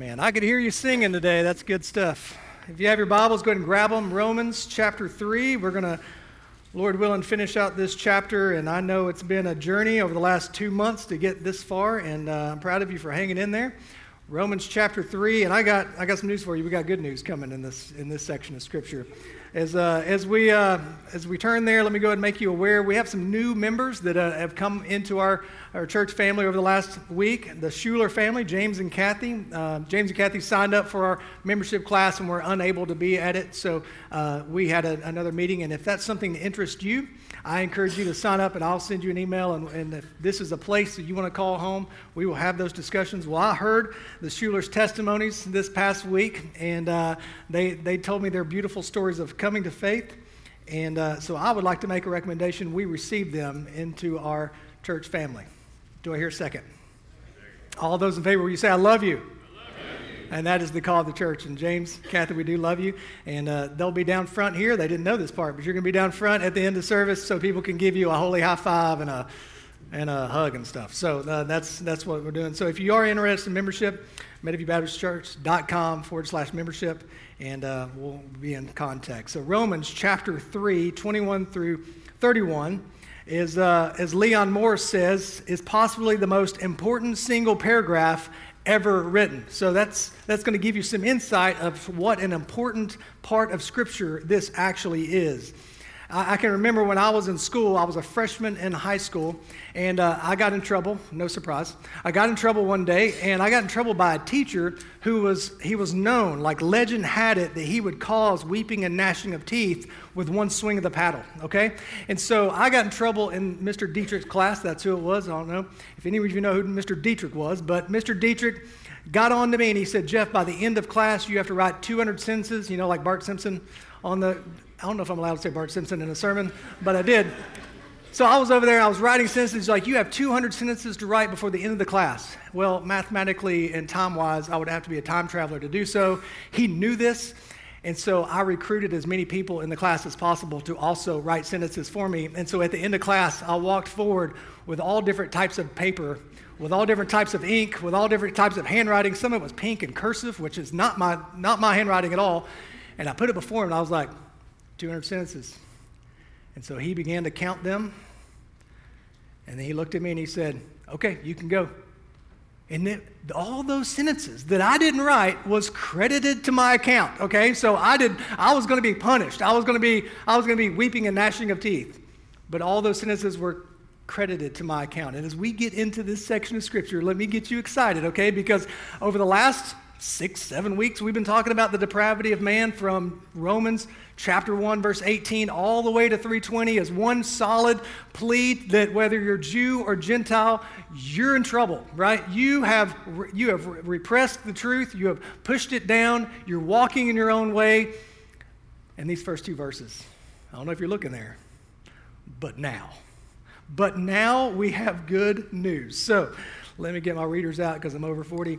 Amen. I could hear you singing today. That's good stuff. If you have your Bibles, go ahead and grab them. Romans chapter 3. We're going to, Lord willing, finish out this chapter. And I know it's been a journey over the last two months to get this far. And uh, I'm proud of you for hanging in there. Romans chapter 3. And I got, I got some news for you. We got good news coming in this, in this section of Scripture. As, uh, as, we, uh, as we turn there, let me go ahead and make you aware we have some new members that uh, have come into our, our church family over the last week. The Schuler family, James and Kathy. Uh, James and Kathy signed up for our membership class and were unable to be at it, so uh, we had a, another meeting. And if that's something that interests you, I encourage you to sign up and I'll send you an email. And, and if this is a place that you want to call home, we will have those discussions. Well, I heard the Schuler's testimonies this past week, and uh, they, they told me their beautiful stories of coming to faith. And uh, so I would like to make a recommendation. We receive them into our church family. Do I hear a second? All those in favor, will you say, I love you? And that is the call of the church. And James, Kathy, we do love you. And uh, they'll be down front here. They didn't know this part, but you're going to be down front at the end of service so people can give you a holy high five and a and a hug and stuff. So uh, that's that's what we're doing. So if you are interested in membership, MeadowViewBaptistChurch.com forward slash membership, and uh, we'll be in contact. So Romans chapter 3, 21 through 31 is, uh, as Leon Morris says, is possibly the most important single paragraph ever written. So that's, that's going to give you some insight of what an important part of Scripture this actually is. I, can remember when I was in school, I was a freshman in high school, and uh, I got in trouble, no surprise. I got in trouble one day, and I got in trouble by a teacher who was, he was known, like legend had it, that he would cause weeping and gnashing of teeth with one swing of the paddle, okay? And so I got in trouble in Mr. Dietrich's class. That's who it was. I don't know if any of you know who Mr. Dietrich was, but Mr. Dietrich got on to me and he said, Jeff, by the end of class, you have to write 200 sentences, you know, like Bart Simpson on the, I don't know if I'm allowed to say Bart Simpson in a sermon, but I did. So I was over there, I was writing sentences like, you have 200 sentences to write before the end of the class. Well, mathematically and time wise, I would have to be a time traveler to do so. He knew this. And so I recruited as many people in the class as possible to also write sentences for me. And so at the end of class, I walked forward with all different types of paper, with all different types of ink, with all different types of handwriting. Some of it was pink and cursive, which is not my, not my handwriting at all. And I put it before him, and I was like, 200 sentences. And so he began to count them. And then he looked at me and he said, Okay, you can go. And then all those sentences that I didn't write was credited to my account. Okay, so I did. I was going to be punished. I was going to be. I was going to be weeping and gnashing of teeth. But all those sentences were credited to my account. And as we get into this section of scripture, let me get you excited, okay? Because over the last six, seven weeks, we've been talking about the depravity of man from Romans chapter 1, verse 18, all the way to 320 as one solid plea that whether you're Jew or Gentile, you're in trouble, right? You have, you have repressed the truth, you have pushed it down, you're walking in your own way. And these first two verses, I don't know if you're looking there, but now. But now we have good news. So let me get my readers out because I'm over 40,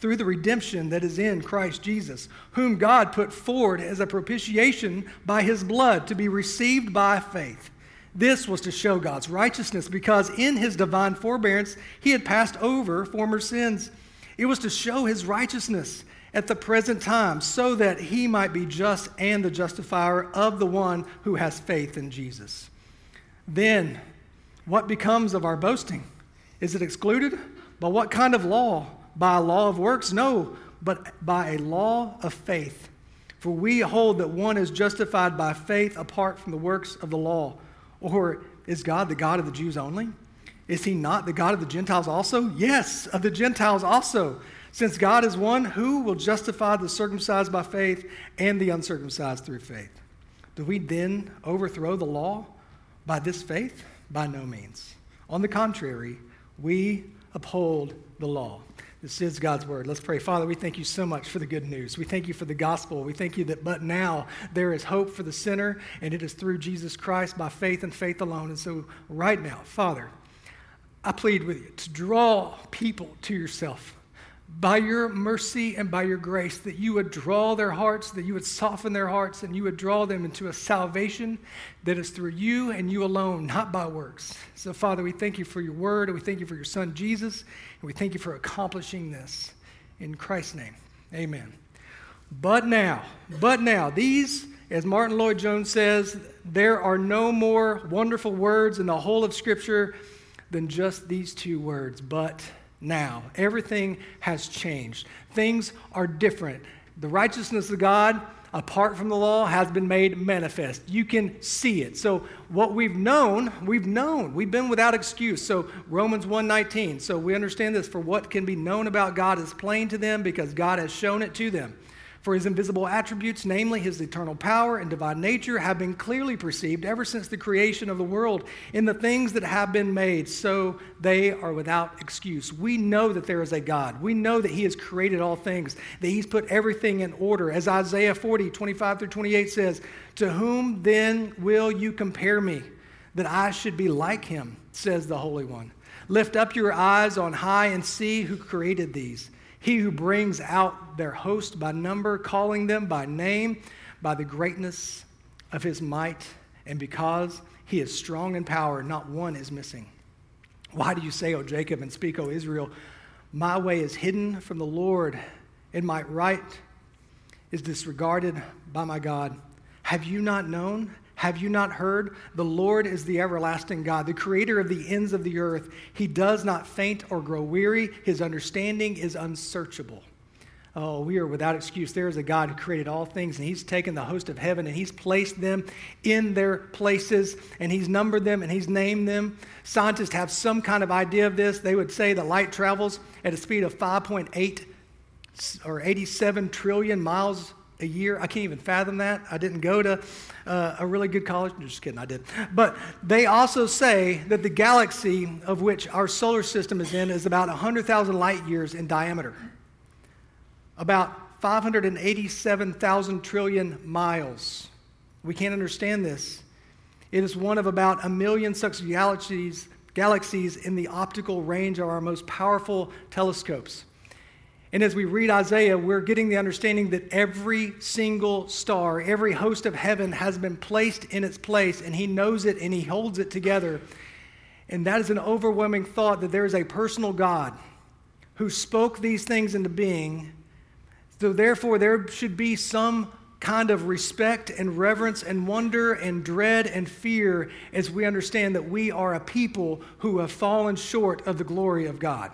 through the redemption that is in Christ Jesus, whom God put forward as a propitiation by his blood to be received by faith. This was to show God's righteousness because in his divine forbearance he had passed over former sins. It was to show his righteousness at the present time so that he might be just and the justifier of the one who has faith in Jesus. Then, what becomes of our boasting? Is it excluded? By what kind of law? By a law of works? No, but by a law of faith. For we hold that one is justified by faith apart from the works of the law. Or is God the God of the Jews only? Is he not the God of the Gentiles also? Yes, of the Gentiles also. Since God is one, who will justify the circumcised by faith and the uncircumcised through faith? Do we then overthrow the law by this faith? By no means. On the contrary, we uphold the law. This is God's word. Let's pray. Father, we thank you so much for the good news. We thank you for the gospel. We thank you that but now there is hope for the sinner, and it is through Jesus Christ by faith and faith alone. And so, right now, Father, I plead with you to draw people to yourself by your mercy and by your grace, that you would draw their hearts, that you would soften their hearts, and you would draw them into a salvation that is through you and you alone, not by works. So, Father, we thank you for your word, and we thank you for your son, Jesus, and we thank you for accomplishing this. In Christ's name, amen. But now, but now, these, as Martyn Lloyd-Jones says, there are no more wonderful words in the whole of Scripture than just these two words, but now. Everything has changed. Things are different. The righteousness of God, apart from the law, has been made manifest. You can see it. So what we've known, we've known. We've been without excuse. So Romans 1:19. So we understand this for what can be known about God is plain to them because God has shown it to them. For his invisible attributes, namely his eternal power and divine nature, have been clearly perceived ever since the creation of the world in the things that have been made, so they are without excuse. We know that there is a God. We know that he has created all things, that he's put everything in order. As Isaiah 40, 25 through 28 says, To whom then will you compare me, that I should be like him, says the Holy One. Lift up your eyes on high and see who created these. He who brings out their host by number, calling them by name, by the greatness of his might, and because he is strong in power, not one is missing. Why do you say, O Jacob, and speak, O Israel, my way is hidden from the Lord, and my right is disregarded by my God? Have you not known? Have you not heard? The Lord is the everlasting God, the creator of the ends of the earth. He does not faint or grow weary, his understanding is unsearchable. Oh, we are without excuse. There is a God who created all things, and He's taken the host of heaven and He's placed them in their places, and He's numbered them and He's named them. Scientists have some kind of idea of this. They would say that light travels at a speed of 5.8 or 87 trillion miles a year. I can't even fathom that. I didn't go to uh, a really good college. Just kidding, I did. But they also say that the galaxy of which our solar system is in is about 100,000 light years in diameter, about 587,000 trillion miles. We can't understand this. It is one of about a million such galaxies, galaxies in the optical range of our most powerful telescopes. And as we read Isaiah, we're getting the understanding that every single star, every host of heaven has been placed in its place, and he knows it and he holds it together. And that is an overwhelming thought that there is a personal God who spoke these things into being. So, therefore, there should be some kind of respect and reverence and wonder and dread and fear as we understand that we are a people who have fallen short of the glory of God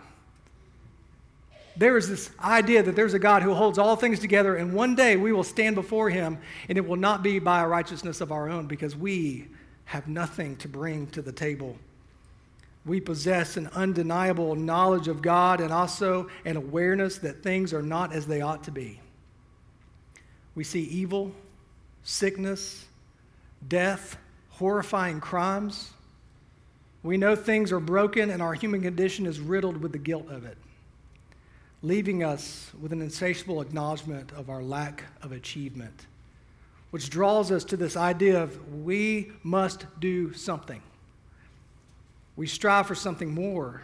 there is this idea that there's a God who holds all things together, and one day we will stand before him, and it will not be by a righteousness of our own because we have nothing to bring to the table. We possess an undeniable knowledge of God and also an awareness that things are not as they ought to be. We see evil, sickness, death, horrifying crimes. We know things are broken and our human condition is riddled with the guilt of it leaving us with an insatiable acknowledgement of our lack of achievement, which draws us to this idea of we must do something. We strive for something more,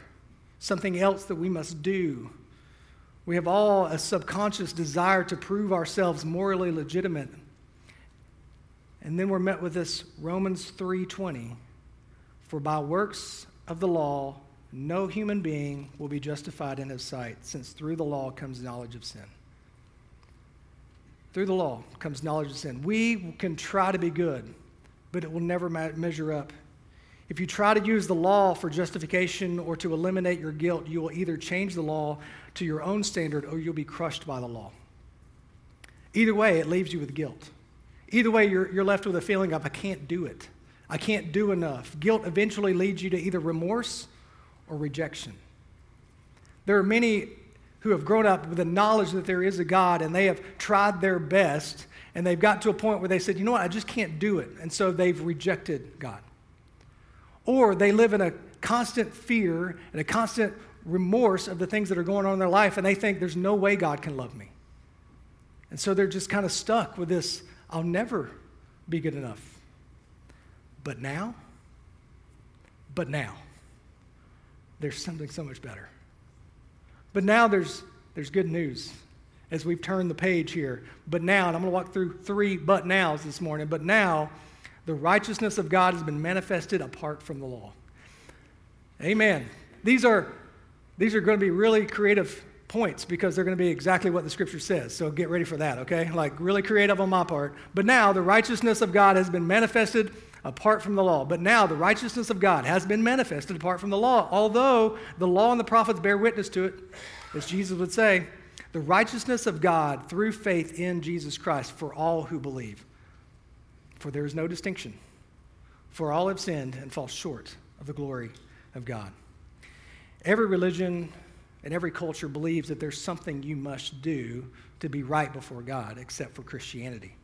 something else that we must do. We have all a subconscious desire to prove ourselves morally legitimate. And then we're met with this Romans 3:20, for by works of the law no human being will be justified in his sight, since through the law comes knowledge of sin. Through the law comes knowledge of sin. We can try to be good, but it will never measure up. If you try to use the law for justification or to eliminate your guilt, you will either change the law to your own standard or you'll be crushed by the law. Either way, it leaves you with guilt. Either way, you're, you're left with a feeling of, I can't do it. I can't do enough. Guilt eventually leads you to either remorse or rejection. There are many who have grown up with the knowledge that there is a God and they have tried their best and they've got to a point where they said, you know what, I just can't do it. And so they've rejected God. Or they live in a constant fear and a constant remorse of the things that are going on in their life, and they think there's no way God can love me. And so they're just kind of stuck with this I'll never be good enough. But now, but now, there's something so much better. But now there's, there's good news as we've turned the page here. But now, and I'm going to walk through three but nows this morning, but now the righteousness of God has been manifested apart from the law. Amen. These are, these are going to be really creative points because they're going to be exactly what the scripture says. So get ready for that, okay? Like really creative on my part. But now the righteousness of God has been manifested apart from the law. But now the righteousness of God has been manifested apart from the law. Although the law and the prophets bear witness to it, as Jesus would say, the righteousness of God through faith in Jesus Christ for all who believe. For there is no distinction. For all have sinned and fall short of the glory of God. Every religion and every culture believes that there's something you must do to be right before God, except for Christianity.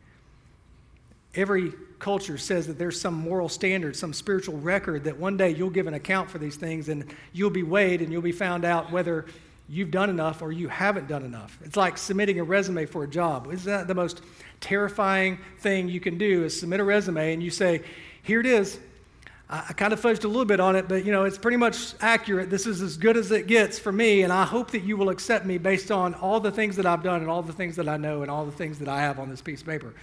Every culture says that there's some moral standard, some spiritual record that one day you'll give an account for these things and you'll be weighed and you'll be found out whether you've done enough or you haven't done enough. It's like submitting a resume for a job. Isn't that the most terrifying thing you can do is submit a resume and you say, here it is. I, I kind of fudged a little bit on it, but you know, it's pretty much accurate. This is as good as it gets for me, and I hope that you will accept me based on all the things that I've done and all the things that I know and all the things that I have on this piece of paper.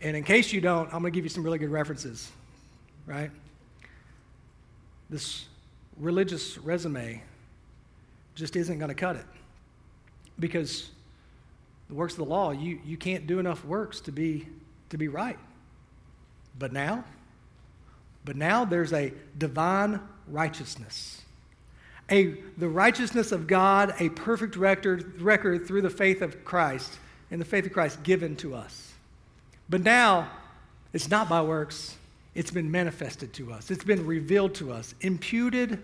And in case you don't, I'm going to give you some really good references, right? This religious resume just isn't going to cut it. Because the works of the law, you, you can't do enough works to be, to be right. But now, but now there's a divine righteousness. A, the righteousness of God, a perfect record, record through the faith of Christ, and the faith of Christ given to us. But now, it's not by works, it's been manifested to us, it's been revealed to us, imputed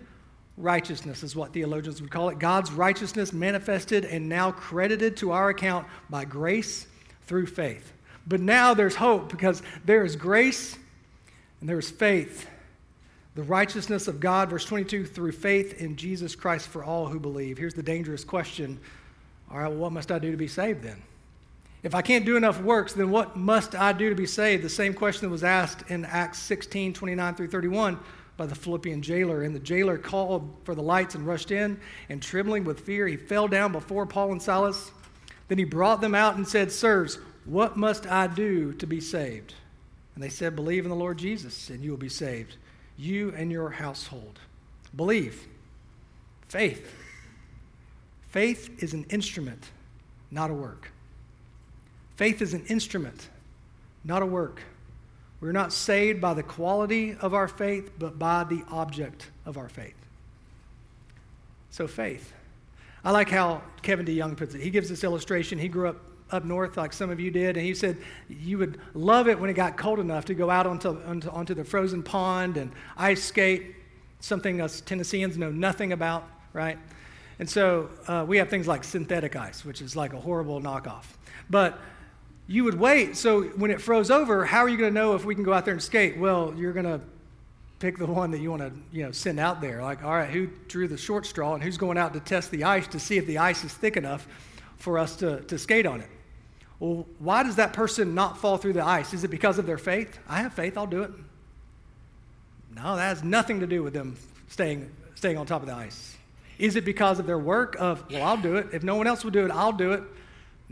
righteousness is what theologians would call it. God's righteousness manifested and now credited to our account by grace through faith. But now there's hope because there is grace and there is faith. The righteousness of God, verse 22, through faith in Jesus Christ for all who believe. Here's the dangerous question All right, well, what must I do to be saved then? If I can't do enough works, then what must I do to be saved? The same question that was asked in Acts 16, 29 through 31 by the Philippian jailer. And the jailer called for the lights and rushed in, and trembling with fear, he fell down before Paul and Silas. Then he brought them out and said, Sirs, what must I do to be saved? And they said, Believe in the Lord Jesus, and you will be saved, you and your household. Believe. Faith. Faith is an instrument, not a work. Faith is an instrument, not a work. We're not saved by the quality of our faith, but by the object of our faith. So, faith. I like how Kevin DeYoung puts it. He gives this illustration. He grew up up north like some of you did, and he said you would love it when it got cold enough to go out onto, onto, onto the frozen pond and ice skate, something us Tennesseans know nothing about, right? And so uh, we have things like synthetic ice, which is like a horrible knockoff. But you would wait. So when it froze over, how are you going to know if we can go out there and skate? Well, you're going to pick the one that you want to you know send out there. Like, all right, who drew the short straw and who's going out to test the ice to see if the ice is thick enough for us to, to skate on it? Well, why does that person not fall through the ice? Is it because of their faith? I have faith, I'll do it. No, that has nothing to do with them staying, staying on top of the ice. Is it because of their work of, well, I'll do it. If no one else will do it, I'll do it.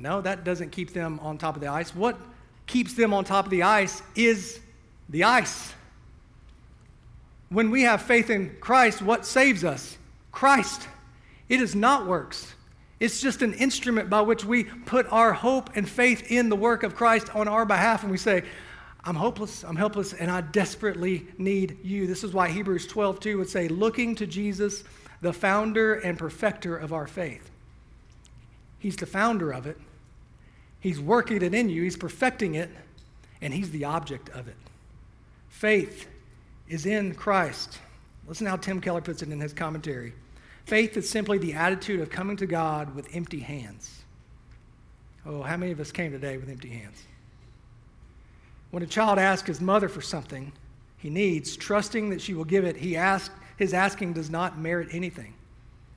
No, that doesn't keep them on top of the ice. What keeps them on top of the ice is the ice. When we have faith in Christ, what saves us? Christ. It is not works. It's just an instrument by which we put our hope and faith in the work of Christ on our behalf, and we say, I'm hopeless, I'm helpless, and I desperately need you. This is why Hebrews 12, 2 would say, looking to Jesus, the founder and perfecter of our faith. He's the founder of it. He's working it in you, He's perfecting it, and He's the object of it. Faith is in Christ. Listen how Tim Keller puts it in his commentary. Faith is simply the attitude of coming to God with empty hands. Oh, how many of us came today with empty hands? When a child asks his mother for something he needs, trusting that she will give it, he ask, his asking does not merit anything.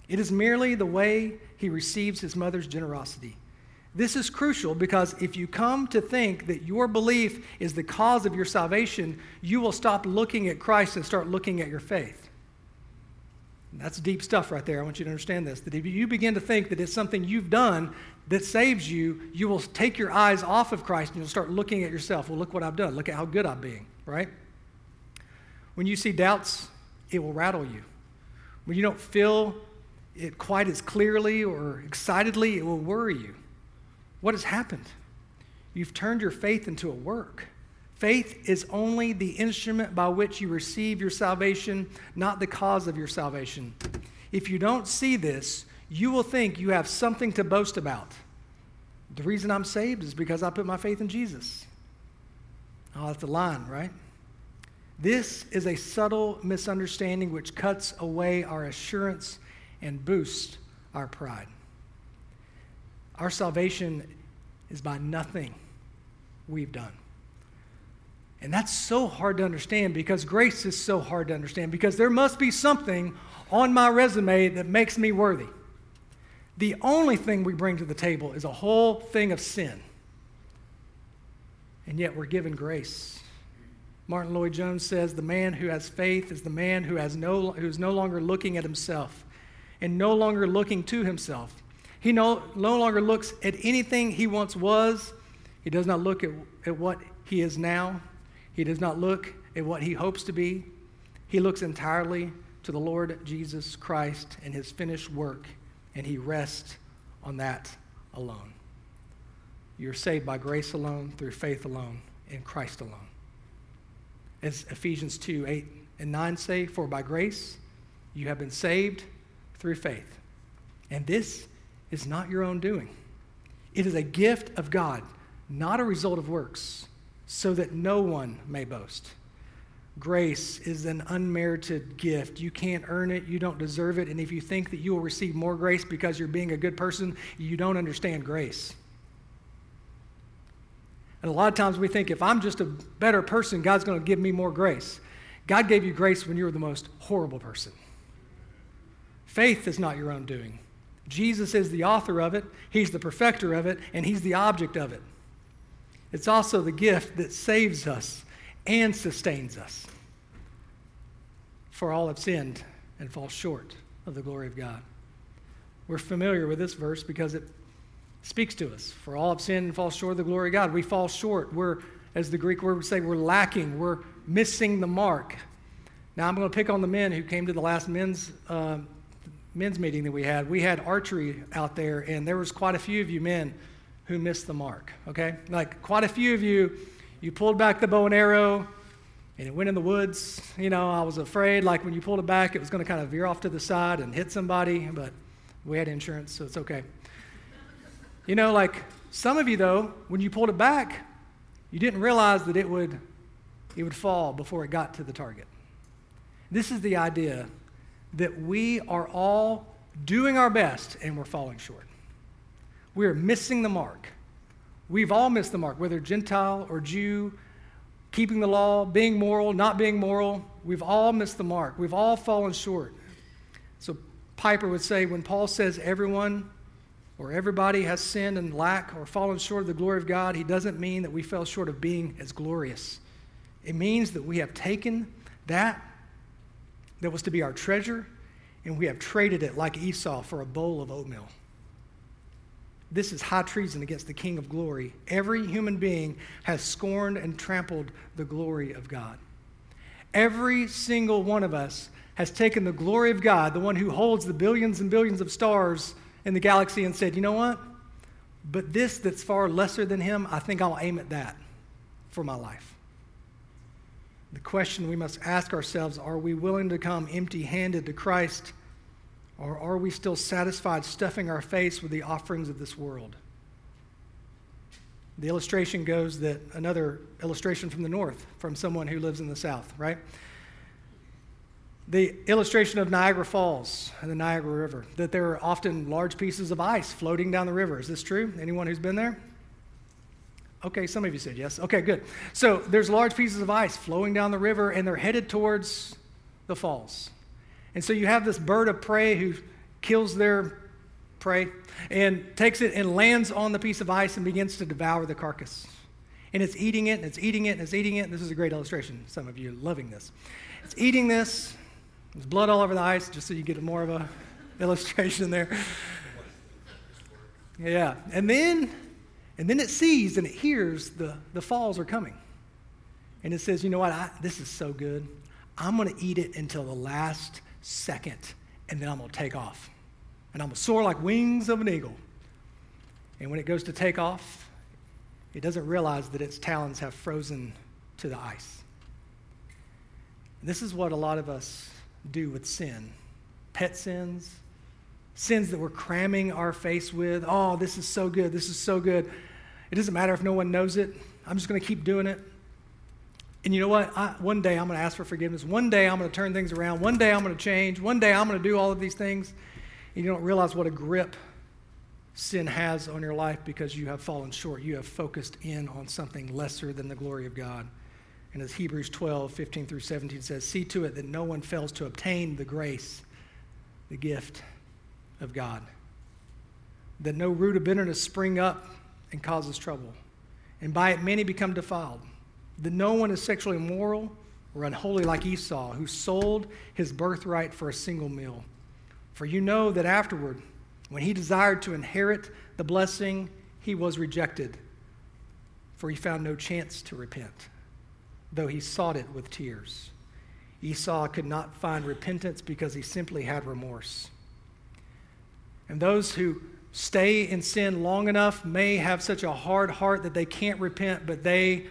It is merely the way he receives his mother's generosity. This is crucial because if you come to think that your belief is the cause of your salvation, you will stop looking at Christ and start looking at your faith. That's deep stuff right there. I want you to understand this. That if you begin to think that it's something you've done that saves you, you will take your eyes off of Christ and you'll start looking at yourself. Well, look what I've done. Look at how good I'm being, right? When you see doubts, it will rattle you. When you don't feel it quite as clearly or excitedly, it will worry you. What has happened? You've turned your faith into a work. Faith is only the instrument by which you receive your salvation, not the cause of your salvation. If you don't see this, you will think you have something to boast about. The reason I'm saved is because I put my faith in Jesus. Oh, that's a line, right? This is a subtle misunderstanding which cuts away our assurance and boosts our pride. Our salvation is by nothing we've done. And that's so hard to understand because grace is so hard to understand because there must be something on my resume that makes me worthy. The only thing we bring to the table is a whole thing of sin. And yet we're given grace. Martyn Lloyd-Jones says the man who has faith is the man who has no, who's no longer looking at himself and no longer looking to himself. He no, no longer looks at anything he once was. He does not look at, at what he is now. He does not look at what he hopes to be. He looks entirely to the Lord Jesus Christ and his finished work, and he rests on that alone. You're saved by grace alone, through faith alone, in Christ alone. As Ephesians 2 8 and 9 say, For by grace you have been saved through faith. And this is not your own doing. It is a gift of God, not a result of works, so that no one may boast. Grace is an unmerited gift. You can't earn it, you don't deserve it, and if you think that you will receive more grace because you're being a good person, you don't understand grace. And a lot of times we think if I'm just a better person, God's going to give me more grace. God gave you grace when you were the most horrible person. Faith is not your own doing. Jesus is the author of it, He's the perfecter of it, and He's the object of it. It's also the gift that saves us and sustains us. For all have sinned and fall short of the glory of God. We're familiar with this verse because it speaks to us. For all have sinned and fall short of the glory of God. We fall short. We're, as the Greek word would say, we're lacking. We're missing the mark. Now, I'm going to pick on the men who came to the last men's uh, men's meeting that we had, we had archery out there, and there was quite a few of you men who missed the mark, okay? Like quite a few of you, you pulled back the bow and arrow, and it went in the woods. You know, I was afraid, like when you pulled it back, it was going to kind of veer off to the side and hit somebody, but we had insurance, so it's okay. You know, like some of you, though, when you pulled it back, you didn't realize that it would, it would fall before it got to the target. This is the idea that we are all doing our best and we're falling short. We're missing the mark. We've all missed the mark, whether Gentile or Jew, keeping the law, being moral, not being moral. We've all missed the mark. We've all fallen short. So Piper would say when Paul says everyone or everybody has sinned and lack or fallen short of the glory of God, he doesn't mean that we fell short of being as glorious. It means that we have taken that that was to be our treasure, and we have traded it like Esau for a bowl of oatmeal. This is high treason against the King of glory. Every human being has scorned and trampled the glory of God. Every single one of us has taken the glory of God, the one who holds the billions and billions of stars in the galaxy, and said, you know what? But this that's far lesser than him, I think I'll aim at that for my life. The question we must ask ourselves are we willing to come empty handed to Christ, or are we still satisfied stuffing our face with the offerings of this world? The illustration goes that another illustration from the north, from someone who lives in the south, right? The illustration of Niagara Falls and the Niagara River, that there are often large pieces of ice floating down the river. Is this true? Anyone who's been there? Okay, some of you said yes. Okay, good. So there's large pieces of ice flowing down the river, and they're headed towards the falls. And so you have this bird of prey who kills their prey, and takes it and lands on the piece of ice and begins to devour the carcass. And it's eating it, and it's eating it, and it's eating it. This is a great illustration. Some of you are loving this. It's eating this. There's blood all over the ice, just so you get more of a illustration there. Yeah. And then and then it sees and it hears the, the falls are coming. And it says, you know what? I, this is so good. I'm going to eat it until the last second, and then I'm going to take off. And I'm going to soar like wings of an eagle. And when it goes to take off, it doesn't realize that its talons have frozen to the ice. This is what a lot of us do with sin pet sins, sins that we're cramming our face with. Oh, this is so good. This is so good. It doesn't matter if no one knows it. I'm just going to keep doing it. And you know what? I, one day I'm going to ask for forgiveness. One day I'm going to turn things around. One day I'm going to change. One day I'm going to do all of these things. And you don't realize what a grip sin has on your life because you have fallen short. You have focused in on something lesser than the glory of God. And as Hebrews 12, 15 through 17 says, see to it that no one fails to obtain the grace, the gift of God. That no root of bitterness spring up and causes trouble. And by it many become defiled. That no one is sexually immoral or unholy like Esau, who sold his birthright for a single meal. For you know that afterward, when he desired to inherit the blessing, he was rejected, for he found no chance to repent, though he sought it with tears. Esau could not find repentance because he simply had remorse. And those who stay in sin long enough may have such a hard heart that they can't repent, but they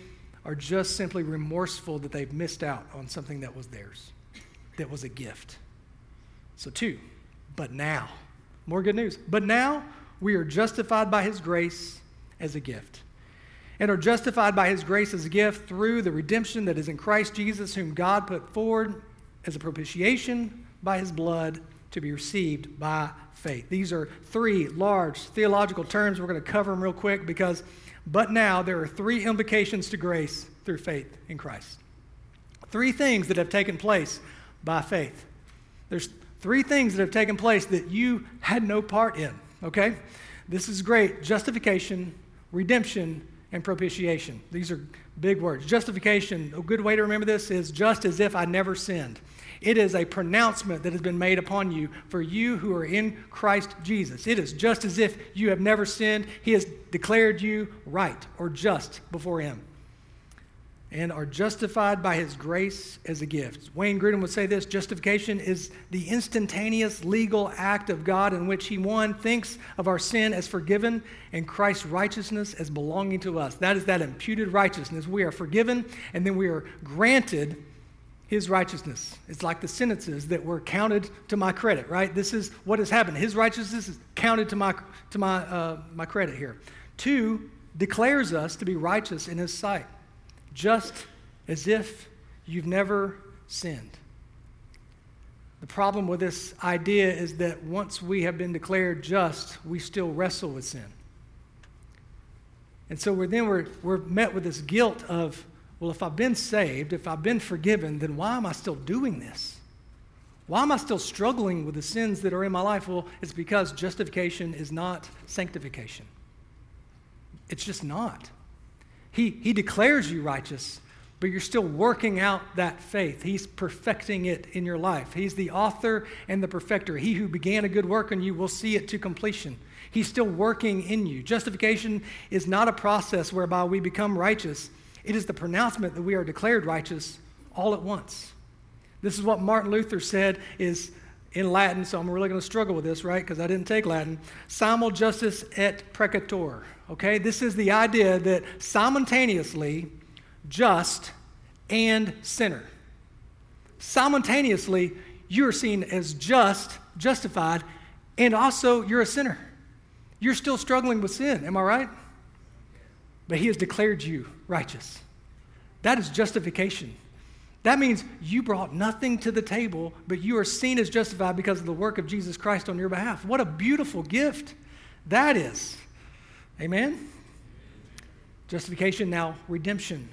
are just simply remorseful that they've missed out on something that was theirs, that was a gift. So, two, but now, more good news. But now we are justified by his grace as a gift. And are justified by his grace as a gift through the redemption that is in Christ Jesus, whom God put forward as a propitiation by his blood to be received by faith. These are three large theological terms. We're going to cover them real quick because, but now, there are three implications to grace through faith in Christ. Three things that have taken place by faith. There's three things that have taken place that you had no part in, okay? This is great justification, redemption, and propitiation. These are big words. Justification, a good way to remember this is just as if I never sinned. It is a pronouncement that has been made upon you for you who are in Christ Jesus. It is just as if you have never sinned. He has declared you right or just before Him and are justified by his grace as a gift. Wayne Grudem would say this justification is the instantaneous legal act of God in which he, one, thinks of our sin as forgiven and Christ's righteousness as belonging to us. That is that imputed righteousness. We are forgiven and then we are granted his righteousness. It's like the sentences that were counted to my credit, right? This is what has happened. His righteousness is counted to my, to my, uh, my credit here. Two, declares us to be righteous in his sight, just as if you've never sinned. The problem with this idea is that once we have been declared just, we still wrestle with sin. And so we're, then we're, we're met with this guilt of well, if I've been saved, if I've been forgiven, then why am I still doing this? Why am I still struggling with the sins that are in my life? Well, it's because justification is not sanctification. It's just not. He, he declares you righteous, but you're still working out that faith. He's perfecting it in your life. He's the author and the perfecter. He who began a good work in you will see it to completion. He's still working in you. Justification is not a process whereby we become righteous. It is the pronouncement that we are declared righteous all at once. This is what Martin Luther said is in Latin, so I'm really going to struggle with this, right? Because I didn't take Latin. Simul justus et peccator. Okay? This is the idea that simultaneously just and sinner. Simultaneously, you're seen as just, justified, and also you're a sinner. You're still struggling with sin, am I right? But he has declared you righteous. That is justification. That means you brought nothing to the table, but you are seen as justified because of the work of Jesus Christ on your behalf. What a beautiful gift that is. Amen? Justification, now redemption.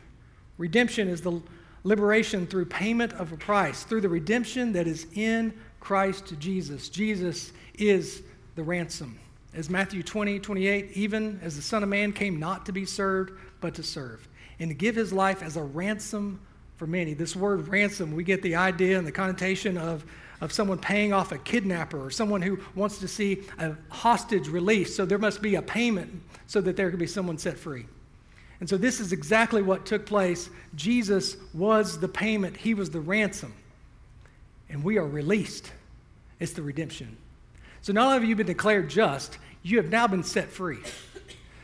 Redemption is the liberation through payment of a price, through the redemption that is in Christ Jesus. Jesus is the ransom. As Matthew 20, 28, even as the Son of Man came not to be served, but to serve, and to give his life as a ransom for many. This word ransom, we get the idea and the connotation of, of someone paying off a kidnapper or someone who wants to see a hostage released. So there must be a payment so that there can be someone set free. And so this is exactly what took place. Jesus was the payment, he was the ransom. And we are released. It's the redemption. So not only have you been declared just, you have now been set free.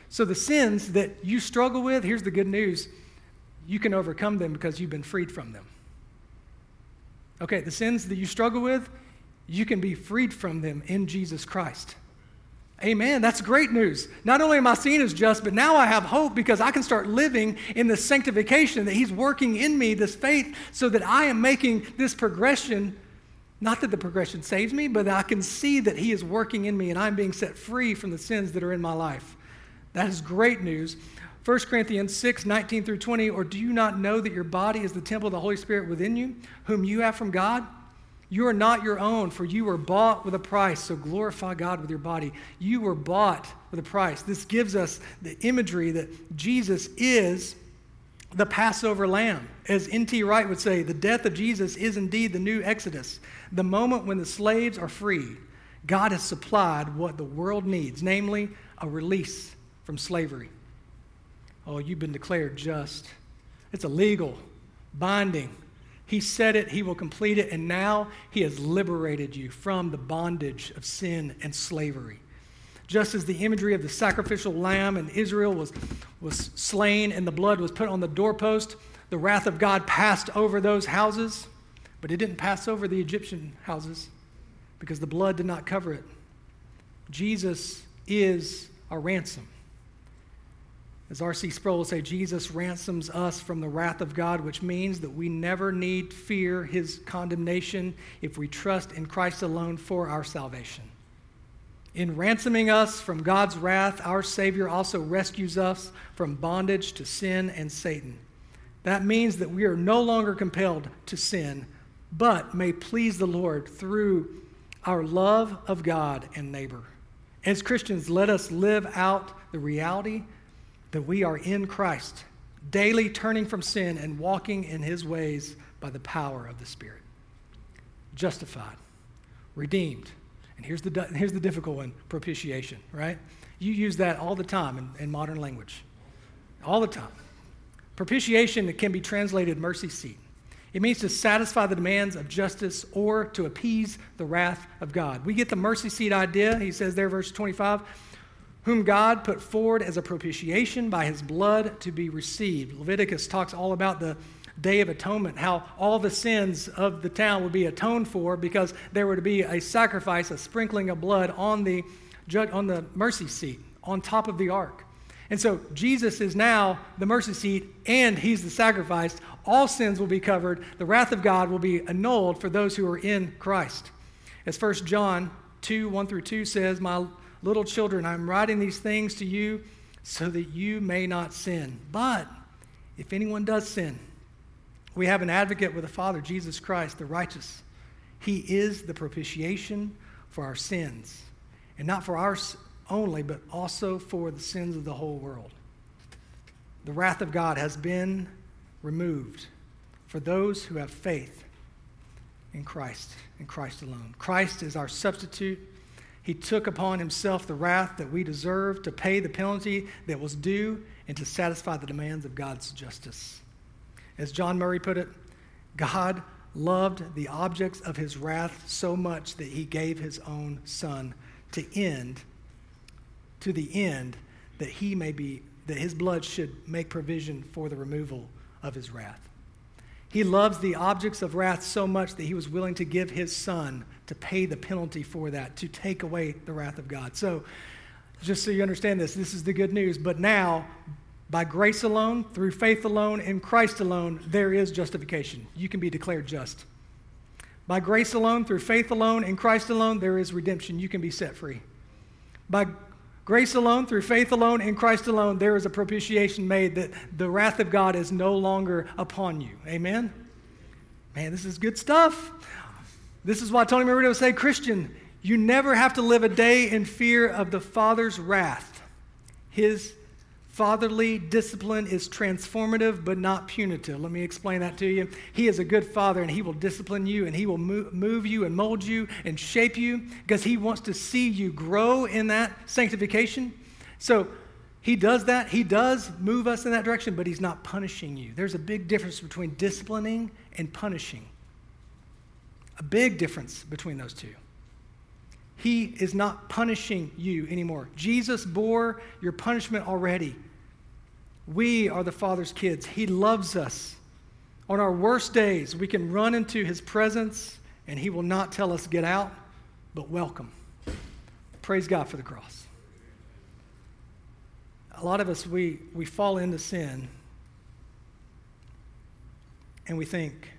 So the sins that you struggle with, here's the good news you can overcome them because you've been freed from them. Okay, the sins that you struggle with, you can be freed from them in Jesus Christ. Amen. That's great news. Not only am I seen as just, but now I have hope because I can start living in the sanctification that He's working in me, this faith, so that I am making this progression. Not that the progression saves me, but I can see that He is working in me and I'm being set free from the sins that are in my life. That is great news. 1 Corinthians 6, 19 through 20, or do you not know that your body is the temple of the Holy Spirit within you, whom you have from God? You are not your own, for you were bought with a price, so glorify God with your body. You were bought with a price. This gives us the imagery that Jesus is the Passover lamb. As N.T. Wright would say, the death of Jesus is indeed the new Exodus. The moment when the slaves are freed, God has supplied what the world needs, namely a release from slavery. Oh, you've been declared just. It's a legal, binding. He said it, He will complete it, and now He has liberated you from the bondage of sin and slavery. Just as the imagery of the sacrificial lamb in Israel was, was slain and the blood was put on the doorpost, the wrath of God passed over those houses, but it didn't pass over the Egyptian houses because the blood did not cover it. Jesus is our ransom. As R.C. Sproul will say, Jesus ransoms us from the wrath of God, which means that we never need fear his condemnation if we trust in Christ alone for our salvation. In ransoming us from God's wrath, our Savior also rescues us from bondage to sin and Satan. That means that we are no longer compelled to sin, but may please the Lord through our love of God and neighbor. As Christians, let us live out the reality that we are in Christ, daily turning from sin and walking in his ways by the power of the Spirit. Justified, redeemed. And here's the, here's the difficult one propitiation, right? You use that all the time in, in modern language. All the time. Propitiation can be translated mercy seat. It means to satisfy the demands of justice or to appease the wrath of God. We get the mercy seat idea. He says there, verse 25 whom God put forward as a propitiation by his blood to be received. Leviticus talks all about the Day of Atonement, how all the sins of the town would be atoned for because there were to be a sacrifice, a sprinkling of blood on the, on the mercy seat, on top of the ark. And so Jesus is now the mercy seat and he's the sacrifice. All sins will be covered. The wrath of God will be annulled for those who are in Christ. As 1 John 2 1 through 2 says, My Little children, I'm writing these things to you so that you may not sin. But if anyone does sin, we have an advocate with the Father, Jesus Christ, the righteous. He is the propitiation for our sins, and not for ours only, but also for the sins of the whole world. The wrath of God has been removed for those who have faith in Christ, in Christ alone. Christ is our substitute he took upon himself the wrath that we deserve to pay the penalty that was due and to satisfy the demands of God's justice. As John Murray put it, God loved the objects of his wrath so much that he gave his own son to end to the end that he may be that his blood should make provision for the removal of his wrath. He loves the objects of wrath so much that he was willing to give his son to pay the penalty for that, to take away the wrath of God. So, just so you understand this, this is the good news. But now, by grace alone, through faith alone, in Christ alone, there is justification. You can be declared just. By grace alone, through faith alone, in Christ alone, there is redemption. You can be set free. By, grace alone, through faith alone, in Christ alone, there is a propitiation made that the wrath of God is no longer upon you. Amen? Man, this is good stuff. This is why Tony Merida would say, Christian, you never have to live a day in fear of the Father's wrath. His Fatherly discipline is transformative but not punitive. Let me explain that to you. He is a good father and he will discipline you and he will move you and mold you and shape you because he wants to see you grow in that sanctification. So he does that. He does move us in that direction, but he's not punishing you. There's a big difference between disciplining and punishing. A big difference between those two. He is not punishing you anymore. Jesus bore your punishment already. We are the Father's kids. He loves us. On our worst days, we can run into His presence and He will not tell us, get out, but welcome. Praise God for the cross. A lot of us, we, we fall into sin and we think,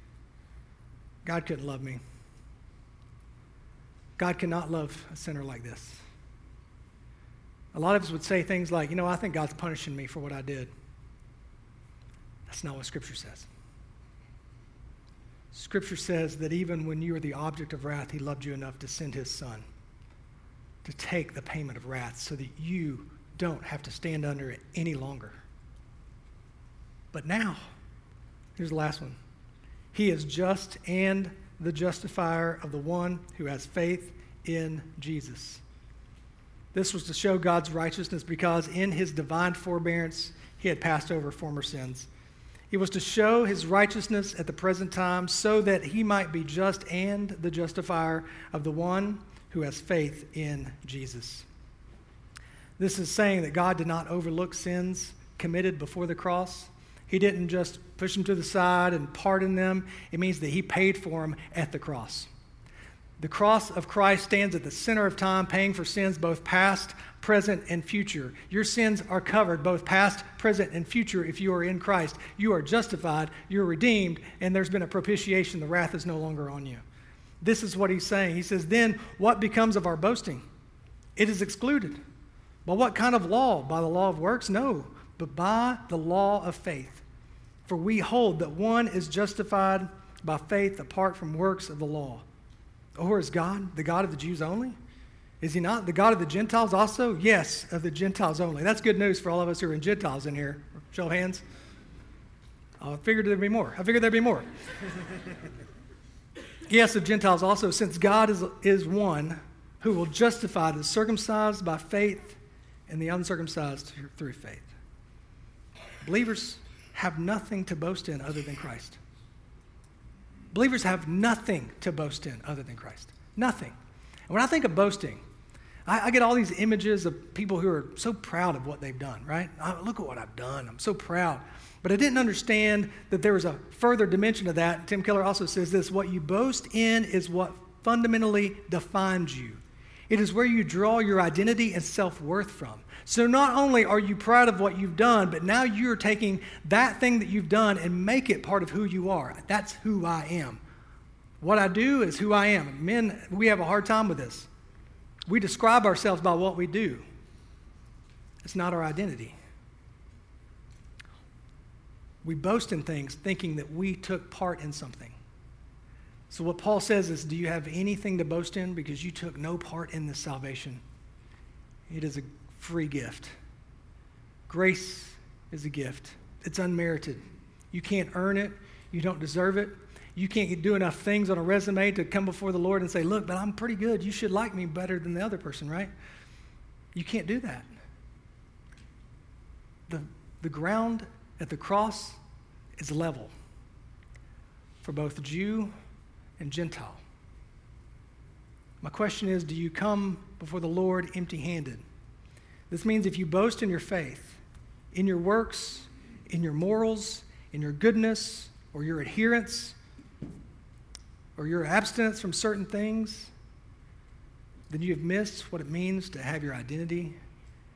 God couldn't love me. God cannot love a sinner like this. A lot of us would say things like, you know, I think God's punishing me for what I did. That's not what Scripture says. Scripture says that even when you were the object of wrath, He loved you enough to send His Son to take the payment of wrath so that you don't have to stand under it any longer. But now, here's the last one He is just and the justifier of the one who has faith in Jesus. This was to show God's righteousness because in his divine forbearance, he had passed over former sins. It was to show his righteousness at the present time so that he might be just and the justifier of the one who has faith in Jesus. This is saying that God did not overlook sins committed before the cross. He didn't just push them to the side and pardon them. It means that He paid for them at the cross. The cross of Christ stands at the center of time, paying for sins both past, present, and future. Your sins are covered both past, present, and future if you are in Christ. You are justified, you're redeemed, and there's been a propitiation. The wrath is no longer on you. This is what he's saying. He says, Then what becomes of our boasting? It is excluded. By what kind of law? By the law of works? No, but by the law of faith. For we hold that one is justified by faith apart from works of the law. Or is God the God of the Jews only? Is he not the God of the Gentiles also? Yes, of the Gentiles only. That's good news for all of us who are in Gentiles in here. Show of hands. I figured there'd be more. I figured there'd be more. yes, of Gentiles also, since God is, is one who will justify the circumcised by faith and the uncircumcised through faith. Believers have nothing to boast in other than Christ. Believers have nothing to boast in other than Christ. Nothing. And when I think of boasting, I, I, get all these images of people who are so proud of what they've done, right? I, look at what I've done. I'm so proud. But I didn't understand that there was a further dimension of that. Tim Keller also says this what you boast in is what fundamentally defines you. It is where you draw your identity and self worth from. So not only are you proud of what you've done, but now you're taking that thing that you've done and make it part of who you are. That's who I am. What I do is who I am. Men, we have a hard time with this. We describe ourselves by what we do. It's not our identity. We boast in things thinking that we took part in something. So, what Paul says is, Do you have anything to boast in because you took no part in this salvation? It is a free gift. Grace is a gift, it's unmerited. You can't earn it, you don't deserve it. You can't do enough things on a resume to come before the Lord and say, Look, but I'm pretty good. You should like me better than the other person, right? You can't do that. The, the ground at the cross is level for both Jew and Gentile. My question is do you come before the Lord empty handed? This means if you boast in your faith, in your works, in your morals, in your goodness, or your adherence, or your abstinence from certain things, then you have missed what it means to have your identity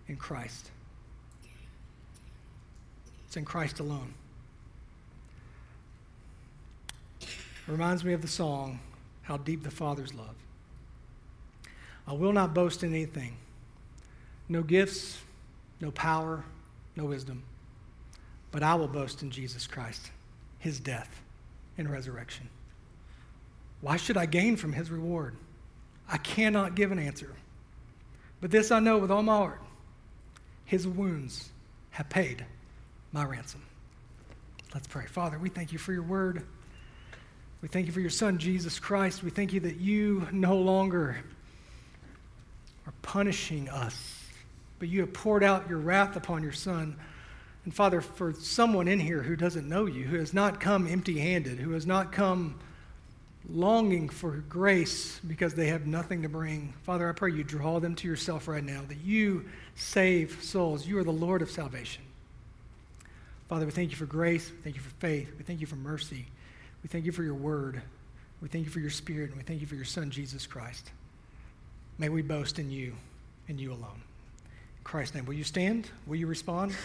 in Christ. It's in Christ alone. It reminds me of the song, How Deep the Father's Love. I will not boast in anything no gifts, no power, no wisdom. But I will boast in Jesus Christ, his death and resurrection. Why should I gain from his reward? I cannot give an answer. But this I know with all my heart his wounds have paid my ransom. Let's pray. Father, we thank you for your word. We thank you for your son, Jesus Christ. We thank you that you no longer are punishing us, but you have poured out your wrath upon your son. And Father, for someone in here who doesn't know you, who has not come empty handed, who has not come longing for grace because they have nothing to bring, Father, I pray you draw them to yourself right now, that you save souls. You are the Lord of salvation. Father, we thank you for grace. We thank you for faith. We thank you for mercy. We thank you for your word. We thank you for your spirit. And we thank you for your son, Jesus Christ. May we boast in you and you alone. Christ's name, will you stand? Will you respond?